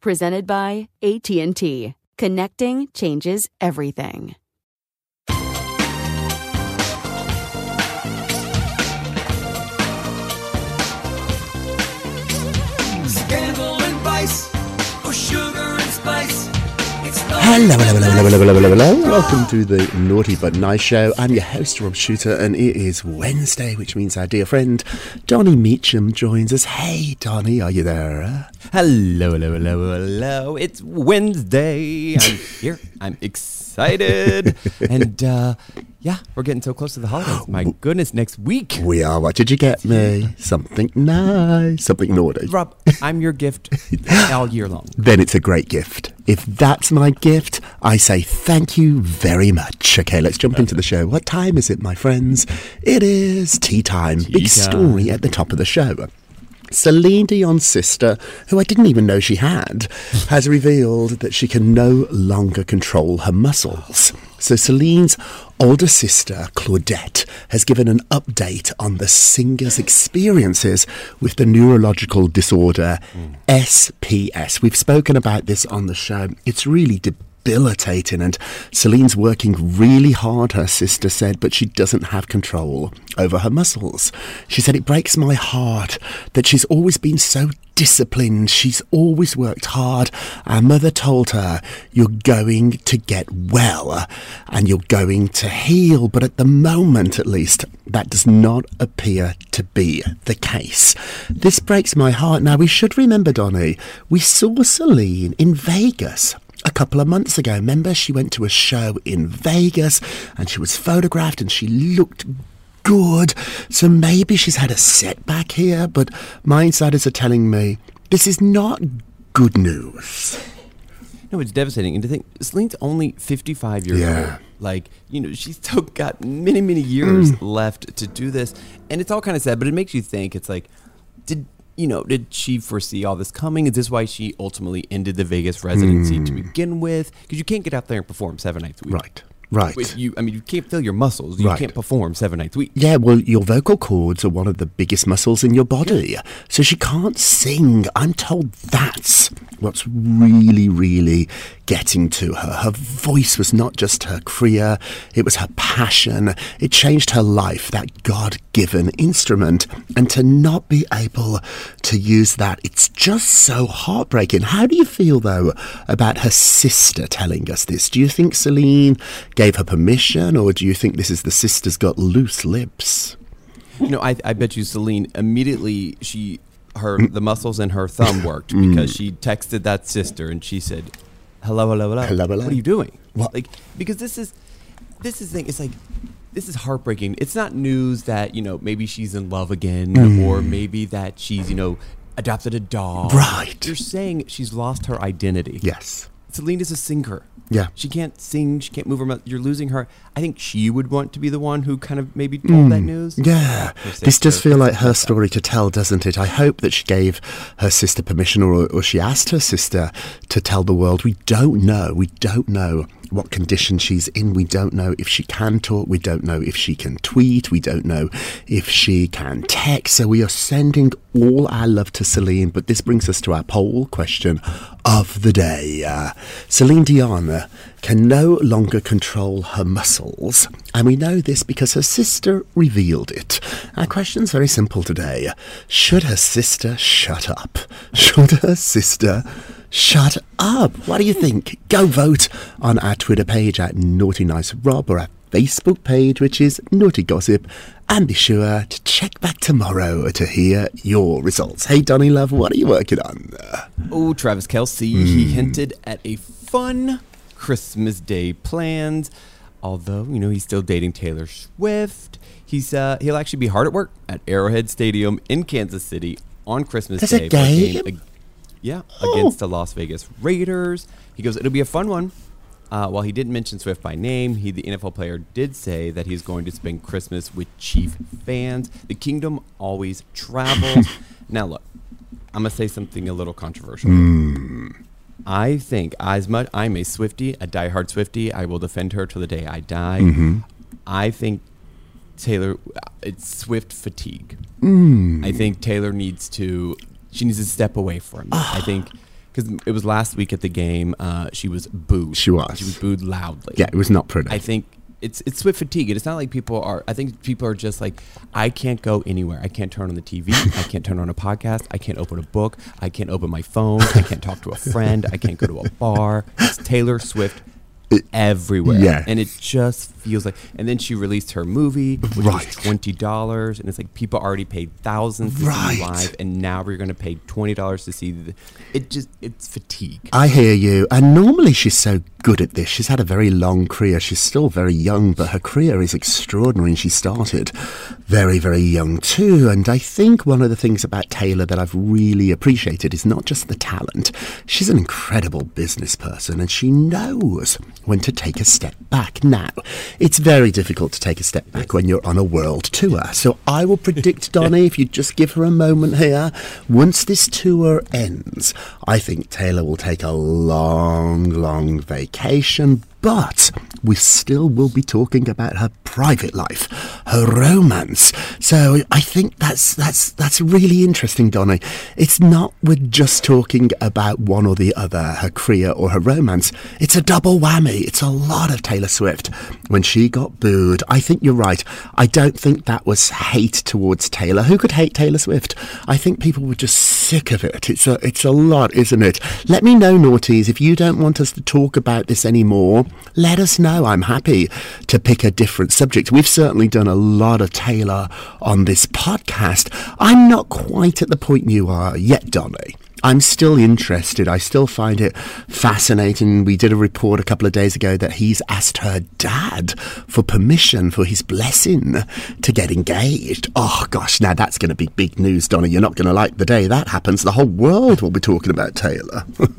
Presented by AT&T. Connecting changes everything. Scandal and vice, Hello, hello, hello, hello, hello, hello, hello. Welcome to the Naughty But Nice Show. I'm your host, Rob Shuter, and it is Wednesday, which means our dear friend Donny Meacham joins us. Hey, Donny, are you there? Hello, hello, hello, hello. It's Wednesday. I'm here. I'm excited. and uh, yeah, we're getting so close to the holidays. My goodness, next week. We are. What did you get me? Something nice, something naughty. Rob, I'm your gift all year long. Then it's a great gift. If that's my gift, I say thank you very much. Okay, let's jump into the show. What time is it, my friends? It is tea time. Big time. story at the top of the show. Celine Dion's sister, who I didn't even know she had, has revealed that she can no longer control her muscles. So Celine's older sister, Claudette, has given an update on the singer's experiences with the neurological disorder SPS. We've spoken about this on the show. It's really debilitating and Celine's working really hard, her sister said, but she doesn't have control over her muscles. She said, It breaks my heart that she's always been so disciplined. She's always worked hard. Our mother told her, You're going to get well and you're going to heal. But at the moment, at least, that does not appear to be the case. This breaks my heart. Now, we should remember, Donny, we saw Celine in Vegas a couple of months ago. Remember, she went to a show in Vegas and she was photographed and she looked good. So maybe she's had a setback here, but my insiders are telling me this is not good news. No, it's devastating. And to think, Celine's only 55 years Yeah. old. Like, you know, she's still got many, many years Mm. left to do this. And it's all kind of sad, but it makes you think it's like, did, you know, did she foresee all this coming? Is this why she ultimately ended the Vegas residency to hmm. begin with? Because you can't get out there and perform seven nights a week. Right, right. Wait, You, I mean, you can't feel your muscles. You Right. can't perform seven nights a week. Yeah, well, your vocal cords are one of the biggest muscles in your body. So she can't sing. I'm told that's what's really, really getting to her. Her voice was not just her career, it was her passion. It changed her life, that God given instrument. And to not be able to use that, it's just so heartbreaking. How do you feel, though, about her sister telling us this? Do you think Celine gave her permission, or do you think this is the sister's got loose lips? You know, I, I bet you Celine immediately she her mm. the muscles in her thumb worked mm. because she texted that sister and she said, "Hello, hello, hello. Hello, hello. What are you doing?" What? Like because this is this is the thing. It's like this is heartbreaking. It's not news that you know maybe she's in love again mm. or maybe that she's you know adopted a dog. Right. You're saying she's lost her identity. Yes. Celine is a singer. Yeah. She can't sing. She can't move her mouth. You're losing her. I think she would want to be the one who kind of maybe told that news. Hmm. Yeah, this does feel like her story to tell, doesn't it? I hope that she gave her sister permission or, or she asked her sister to tell the world. We don't know. We don't know what condition she's in. We don't know if she can talk. We don't know if she can tweet. We don't know if she can text. So we are sending all our love to Celine. But this brings us to our poll question of the day. Uh, Celine Dion uh, can no longer control her muscles. And we know this because her sister revealed it. Our question's very simple today. Should her sister shut up? Should her sister shut up? What do you think? Go vote on our Twitter page at Naughty Nice Rob or our Facebook page, which is Naughty Gossip. And be sure to check back tomorrow to hear your results. Hey, Donny Love, what are you working on? Oh, Travis Kelce. Hmm. He hinted at a fun Christmas Day plans. Although you know he's still dating Taylor Swift, he's uh, he'll actually be hard at work at Arrowhead Stadium in Kansas City on Christmas There's a Day. for a game? ag- yeah, Oh. against the Las Vegas Raiders. He goes, it'll be a fun one. Uh, while he didn't mention Swift by name, he the NFL player did say that he's going to spend Christmas with Chief fans. The kingdom always travels. now look, I'm gonna say something a little controversial. Hmm. I think as much I'm a Swifty, a diehard Swifty. I will defend her till the day I die. Mm-hmm. I think Taylor, uh, it's Swift fatigue. Hmm. I think Taylor needs to. She needs to step away from it. I think ah. Because it was last week at the game. Uh, she was booed. She was. She was booed loudly. Yeah, it was not pretty. I think it's it's Swift fatigue. And It's not like people are. I think people are just like, I can't go anywhere. I can't turn on the TV. I can't turn on a podcast. I can't open a book. I can't open my phone. I can't talk to a friend. I can't go to a bar. It's Taylor Swift everywhere. yeah. and it just feels like. And then she released her movie, which Right. was twenty dollars, and it's like people already paid thousands to Right. live, and now we're going to pay twenty dollars to see. The, it just it's fatigue. I hear you. And normally she's so good at this. She's had a very long career. She's still very young, but her career is extraordinary. And she started very, very young too. And I think one of the things about Taylor that I've really appreciated is not just the talent. She's an incredible business person and she knows when to take a step back. Now, it's very difficult to take a step back when you're on a world tour. So I will predict, Donny, if you just give her a moment here, once this tour ends, I think Taylor will take a long, long vacation. But we still will be talking about her private life, her romance. So I think that's that's that's really interesting, Donny. It's not we're just talking about one or the other, her career or her romance. It's a double whammy. It's a lot of Taylor Swift. When she got booed, I think you're right. I don't think that was hate towards Taylor. Who could hate Taylor Swift? I think people were just sick of it. It's a it's a lot, isn't it? Let me know, naughties, if you don't want us to talk about this anymore. Let us know. I'm happy to pick a different subject. We've certainly done a lot of Taylor on this podcast. I'm not quite at the point you are yet, Donny. I'm still interested. I still find it fascinating. We did a report a couple of days ago that he's asked her dad for permission for his blessing to get engaged. Oh gosh, now that's going to be big news, Donna. You're not going to like the day that happens. The whole world will be talking about Taylor.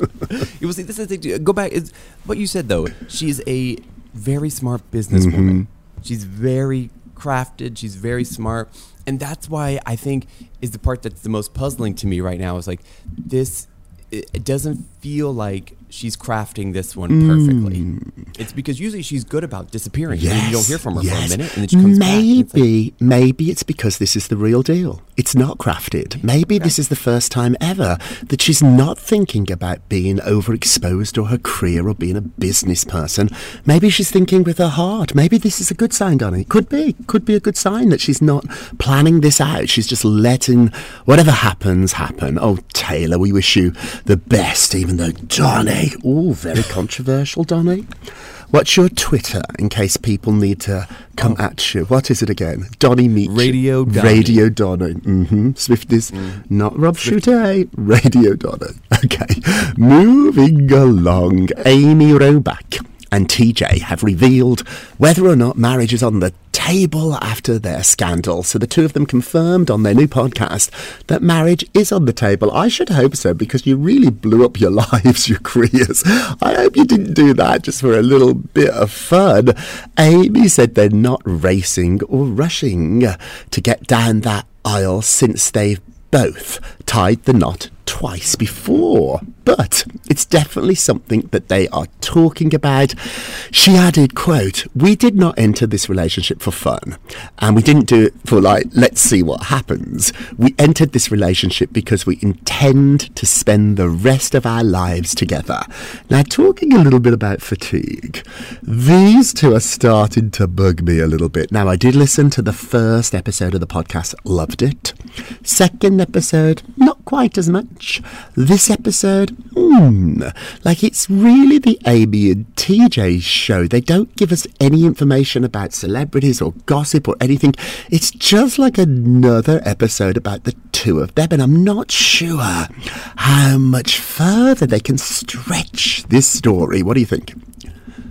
You will see. This is the thing. Go back. Is what you said though. She's a very smart businesswoman. Mm-hmm. She's very crafted. She's very smart, and that's why I think is the part that's the most puzzling to me right now. Is like this. It, doesn't feel like she's crafting this one mm. perfectly. It's because usually she's good about disappearing. and you don't hear from her for a minute, and then she comes back. and it's like- Maybe, maybe it's because this is the real deal. It's not crafted. Maybe this is the first time ever that she's not thinking about being overexposed or her career or being a business person. Maybe she's thinking with her heart. Maybe this is a good sign, Donny. Could be. Could be a good sign that she's not planning this out. She's just letting whatever happens happen. Oh, Taylor, we wish you the best, even though Donny. Oh, very controversial, Donny. What's your Twitter in case people need to come at you? What is it again? Donny Meach. Radio Donny. Radio Donny. Mm-hmm. Swifties. Not Rob Shute. Radio Donny. Okay. Moving along. Amy Robach and TJ have revealed whether or not marriage is on the table after their scandal. So the two of them confirmed on their new podcast that marriage is on the table. I should hope so because you really blew up your lives, your careers. I hope you didn't do that just for a little bit of fun. Amy said they're not racing or rushing to get down that aisle since they've both tied the knot twice before, but it's definitely something that they are talking about. She added, quote, We did not enter this relationship for fun, and we didn't do it for like, let's see what happens. We entered this relationship because we intend to spend the rest of our lives together. Now, talking a little bit about fatigue, these two are starting to bug me a little bit. Now, I did listen to the first episode of the podcast, loved it. Second episode, not quite as much. This episode, hmm, like it's really the Amy and TJ show. They don't give us any information about celebrities or gossip or anything. It's just like another episode about the two of them, and I'm not sure how much further they can stretch this story. What do you think?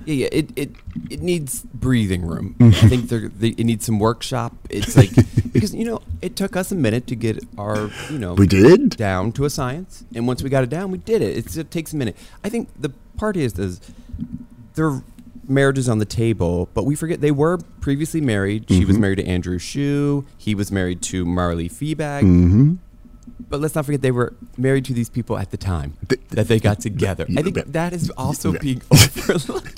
Yeah, yeah. It it, it needs breathing room. I think they're, they, it needs some workshop. It's like because you know it took us a minute to get our you know We did. down to a science, and once we got it down, we did it. It's, it takes a minute. I think the part is is their marriage is on the table, but we forget they were previously married. She was married to Andrew Shue. He was married to Marilee Fiebig. Mm-hmm. But let's not forget they were married to these people at the time that they got together. I think that is also being overlooked.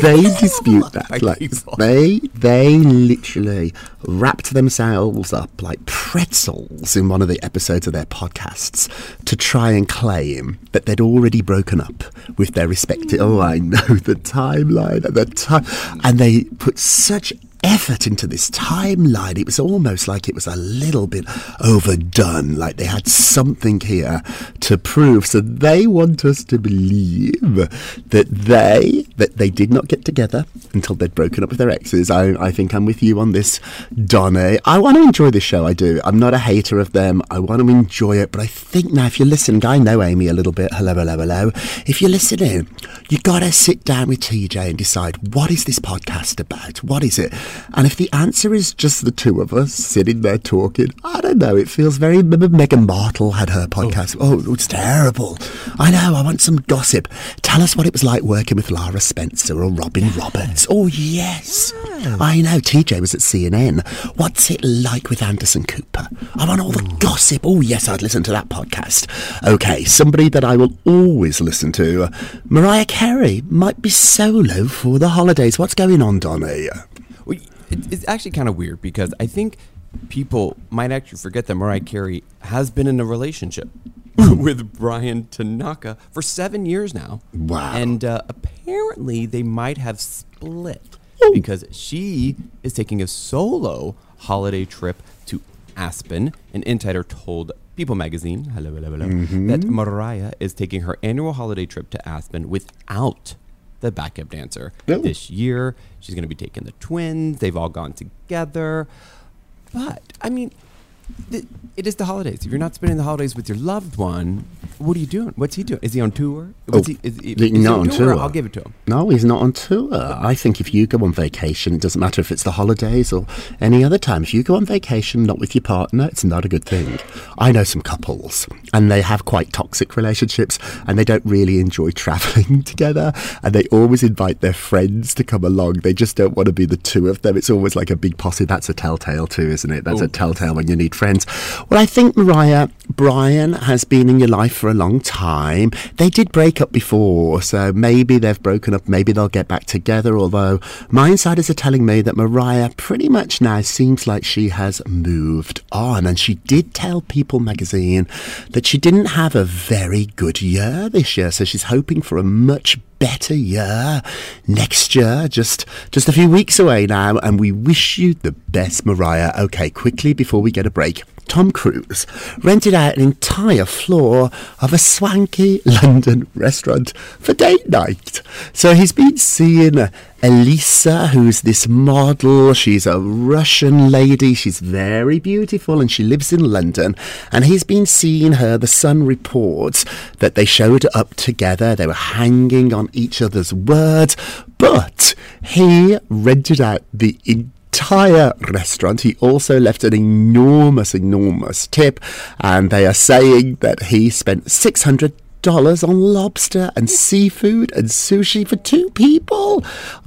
they dispute that. Like they they literally wrapped themselves up like pretzels in one of the episodes of their podcasts to try and claim that they'd already broken up with their respective. Oh, I know the timeline at the time, and they put such effort into this timeline. It was almost like it was a little bit overdone, like they had something here to prove. So they want us to believe that they that they did not get together until they'd broken up with their exes. I, I think I'm with you on this, Donna. I want to enjoy this show. I do. I'm not a hater of them. I want to enjoy it, but I think now if you're listening, I know Amy a little bit. Hello, hello, hello. If you're listening, you gotta sit down with TJ and decide what is this podcast about? What is it? And if the answer is just the two of us sitting there talking, I don't know. It feels very. Remember Meghan Markle had her podcast. Oh. oh, it's terrible. I know. I want some gossip. Tell us what it was like working with Lara Spencer or Robin Roberts. Oh yes, I know. TJ was at CNN. What's it like with Anderson Cooper? I want all the gossip. Oh yes, I'd listen to that podcast. Okay, somebody that I will always listen to. Mariah Carey might be solo for the holidays. What's going on, Donny? Well, it, it's actually kind of weird because I think people might actually forget that Mariah Carey has been in a relationship with Bryan Tanaka for seven years now. Wow. And uh, apparently they might have split because she is taking a solo holiday trip to Aspen. An insider told People magazine, hello, hello, hello, that Mariah is taking her annual holiday trip to Aspen without the backup dancer Oh. this year. She's going to be taking the twins. They've all gone together. But, I mean, it is the holidays. If you're not spending the holidays with your loved one, what are you doing? What's he doing? Is he on tour? What's Oh, he, is, is, he's he not on tour. I'll give it to him. No, he's not on tour. I think if you go on vacation, it doesn't matter if it's the holidays or any other time. If you go on vacation not with your partner, it's not a good thing. I know some couples, and they have quite toxic relationships, and they don't really enjoy traveling together, and they always invite their friends to come along. They just don't want to be the two of them. It's always like a big posse. That's a telltale too, isn't it? That's a oh. telltale when you need friends. Well, I think Mariah Bryan has been in your life for a long time. They did break up before, so maybe they've broken up, maybe they'll get back together. Although my insiders are telling me that Mariah pretty much now seems like she has moved on. And she did tell People magazine that she didn't have a very good year this year, so she's hoping for a much better year next year. Just just a few weeks away now and we wish you the best mariah. Okay quickly before we get a break Tom Cruise rented out an entire floor of a swanky London restaurant for date night. So he's been seeing Elisa, who's this model. She's a Russian lady. She's very beautiful and she lives in London. And he's been seeing her. The Sun reports that they showed up together. They were hanging on each other's words. But he rented out the entire restaurant. He also left an enormous, enormous tip, and they are saying that he spent six hundred dollars on lobster and seafood and sushi for two people.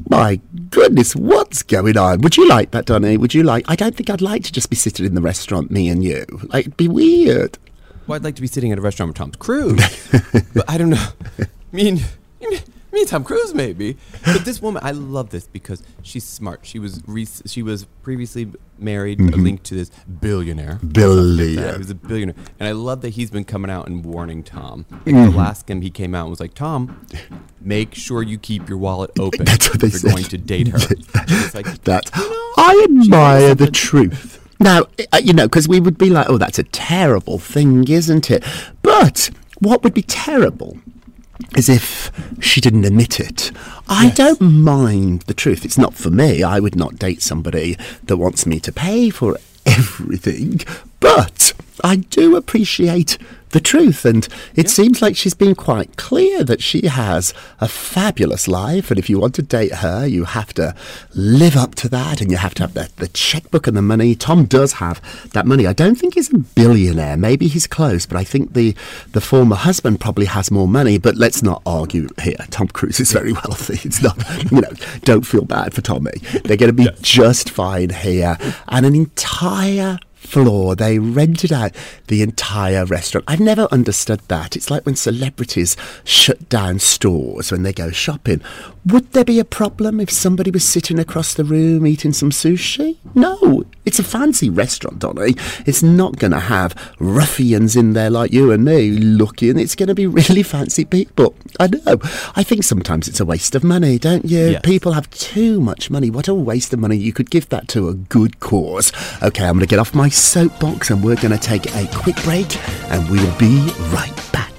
My goodness, what's going on? Would you like that, Donny? Would you like? I don't think I'd like to just be sitting in the restaurant, me and you. Like, it'd be weird. Well, I'd like to be sitting at a restaurant with Tom Cruise, but I don't know. I mean, me Tom Cruise maybe. But this woman, I love this because she's smart. She was re- she was previously married, linked to this billionaire. Yeah, Billion. he was a billionaire, and I love that he's been coming out and warning Tom. Like Mm-hmm. the last time he came out and was like, "Tom, make sure you keep your wallet open That's what they if you're going to date her." Like, that you know, I admire the truth. Now, uh, you know, because we would be like, oh, that's a terrible thing, isn't it? But what would be terrible is if she didn't admit it. I don't mind the truth. It's not for me. I would not date somebody that wants me to pay for everything. But I do appreciate the truth. And it seems like she's been quite clear that she has a fabulous life. And if you want to date her, you have to live up to that and you have to have the, the checkbook and the money. Tom does have that money. I don't think he's a billionaire. Maybe he's close, but I think the, the former husband probably has more money. But let's not argue here. Tom Cruise is very wealthy. It's not, you know, don't feel bad for Tommy. They're going to be just fine here. And an entire floor. They rented out the entire restaurant. I've never understood that. It's like when celebrities shut down stores when they go shopping. Would there be a problem if somebody was sitting across the room eating some sushi? No. It's a fancy restaurant, Donny. It's not going to have ruffians in there like you and me looking. It's going to be really fancy people. I know. I think sometimes it's a waste of money, don't you? Yes. People have too much money. What a waste of money. You could give that to a good cause. Okay, I'm going to get off my soapbox and we're going to take a quick break and we will be right back.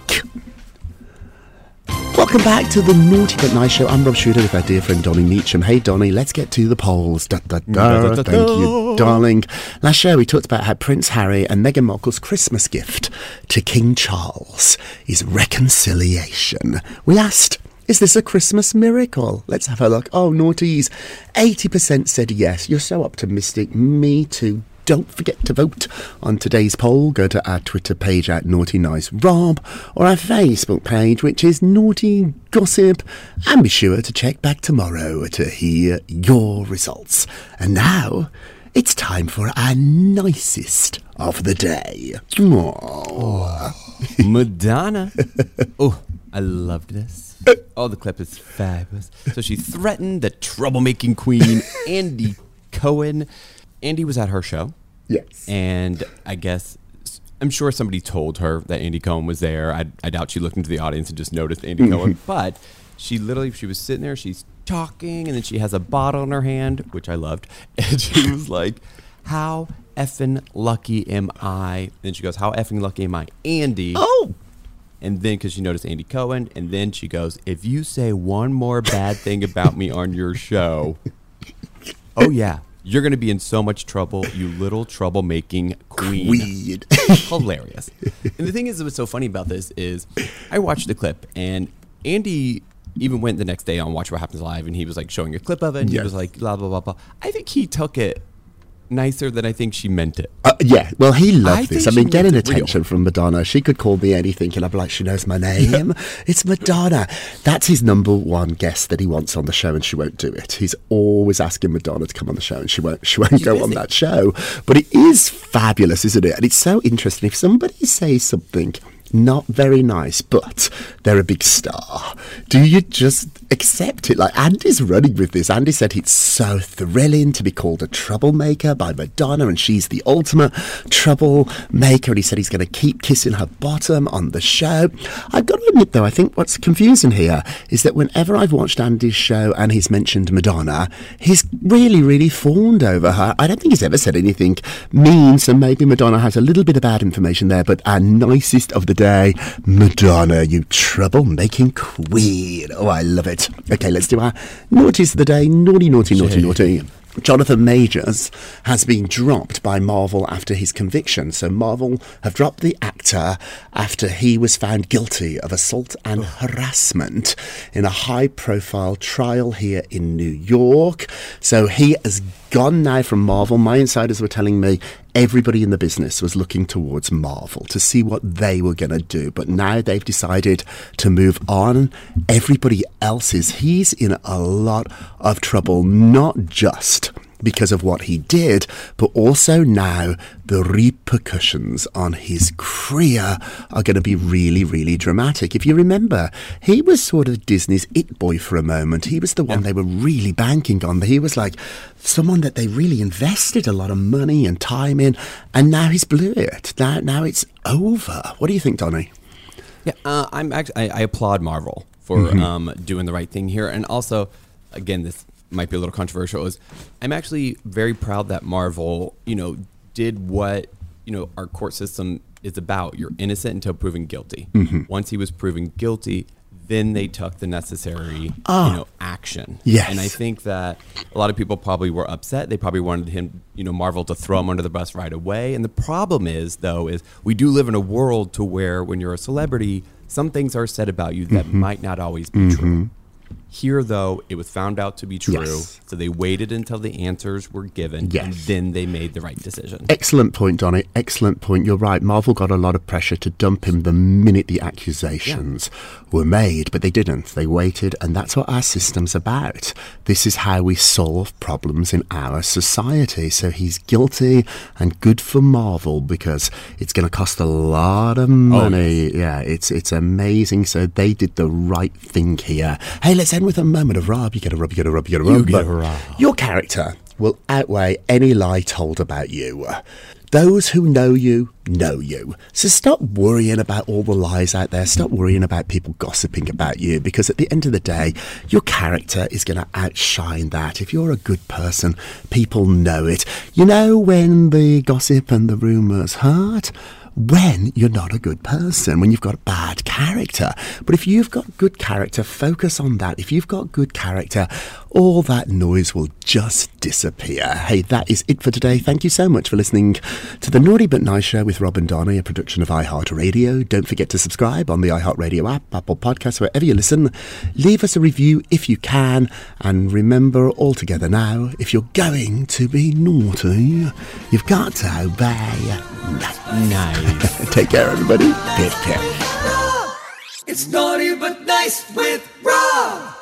Welcome back to the Naughty But Nice Show. I'm Rob Shuter with our dear friend Donny Meacham. Hey Donny, let's get to the polls. Da, da, da. Thank you, darling. Last show we talked about how Prince Harry and Meghan Markle's Christmas gift to King Charles is reconciliation. We asked, is this a Christmas miracle? Let's have a look. Oh, naughties. 80% said yes. You're so optimistic. Me too. Don't forget to vote on today's poll. Go to our Twitter page at Naughty Nice Rob or our Facebook page, which is Naughty Gossip. And be sure to check back tomorrow to hear your results. And now it's time for our nicest of the day. Aww. Madonna. oh, I loved this. Oh, the clip is fabulous. So she threatened the troublemaking queen, Andy Cohen. Andy was at her show. Yes. And I guess, I'm sure somebody told her that Andy Cohen was there. I, I doubt she looked into the audience and just noticed Andy Cohen. Mm-hmm. But she literally, she was sitting there, she's talking, and then she has a bottle in her hand, which I loved. And she was like, How effing lucky am I? Then she goes, How effing lucky am I? Andy. Oh! And then, because she noticed Andy Cohen, and then she goes, If you say one more bad thing about me on your show, oh, yeah, you're going to be in so much trouble, you little troublemaking queen. Weed. Hilarious. And the thing is, what's so funny about this is I watched the clip, and Andy even went the next day on Watch What Happens Live, and he was like showing a clip of it, and he was like, blah, blah, blah, blah. I think he took it nicer than I think she meant it. Uh, yeah, well, he loved I this. I mean, getting it real. attention from Madonna. She could call me anything, and I'd be like, she knows my name. it's Madonna. That's his number one guest that he wants on the show, and she won't do it. He's always asking Madonna to come on the show, and she won't. She won't go on that show. But it is fabulous, isn't it? And it's so interesting. If somebody says something not very nice, but they're a big star. Do you just accept it? Like Andy's running with this. Andy said it's so thrilling to be called a troublemaker by Madonna, and she's the ultimate troublemaker. And he said he's going to keep kissing her bottom on the show. I've got to admit, though, I think what's confusing here is that whenever I've watched Andy's show and he's mentioned Madonna, he's really, really fawned over her. I don't think he's ever said anything mean, so maybe Madonna has a little bit of bad information there, but our nicest of the Madonna, you trouble-making queen. Oh, I love it. Okay, let's do our naughties of the day. Naughty, naughty, naughty, naughty. Jonathan Majors has been dropped by Marvel after his conviction. So Marvel have dropped the actor after he was found guilty of assault and oh. harassment in a high profile trial here in New York. So he has gone now from Marvel. My insiders were telling me everybody in the business was looking towards Marvel to see what they were going to do. But now they've decided to move on. Everybody else is. He's in a lot of trouble, not just because of what he did, but also now the repercussions on his career are going to be really, really dramatic. If you remember, he was sort of Disney's it boy for a moment. He was the one they were really banking on. He was like someone that they really invested a lot of money and time in, and now he's blew it. Now, now it's over. What do you think, Donny? Yeah, uh, I'm actually I, I applaud Marvel for um, doing the right thing here, and also, again, this might be a little controversial. Is I'm actually very proud that Marvel, you know, did what you know our court system is about. You're innocent until proven guilty. Mm-hmm. Once he was proven guilty, then they took the necessary, you oh. know, action. Yes. and I think that a lot of people probably were upset. They probably wanted him, you know, Marvel to throw him under the bus right away. And the problem is, though, is we do live in a world to where when you're a celebrity, some things are said about you that mm-hmm. might not always be true. Mm-hmm. Here, though, it was found out to be true, Yes. so they waited until the answers were given, and then they made the right decision. Excellent point, Donny. Excellent point. You're right. Marvel got a lot of pressure to dump him the minute the accusations were made, but they didn't. They waited, and that's what our system's about. This is how we solve problems in our society. So he's guilty, and good for Marvel because it's going to cost a lot of oh, money. Yeah, it's it's amazing. So they did the right thing here. Hey, let's end with a moment of Rob. You get a rub. You get a rub. You get a rub. You get a rub. Your character will outweigh any lie told about you. Those who know you know you. So stop worrying about all the lies out there. Stop worrying about people gossiping about you because at the end of the day, your character is going to outshine that. If you're a good person, people know it. You know when the gossip and the rumours hurt? When you're not a good person, when you've got a bad character. But if you've got good character, focus on that. If you've got good character, all that noise will just disappear. Hey, that is it for today. Thank you so much for listening to the Naughty But Nice Show with Rob and Donny, a production of iHeartRadio. Don't forget to subscribe on the iHeartRadio app, Apple Podcasts, wherever you listen. Leave us a review if you can. And remember, all together now, if you're going to be naughty, you've got to obey. Nice. Take care, everybody. Pip, pip. It's naughty but nice with Rob.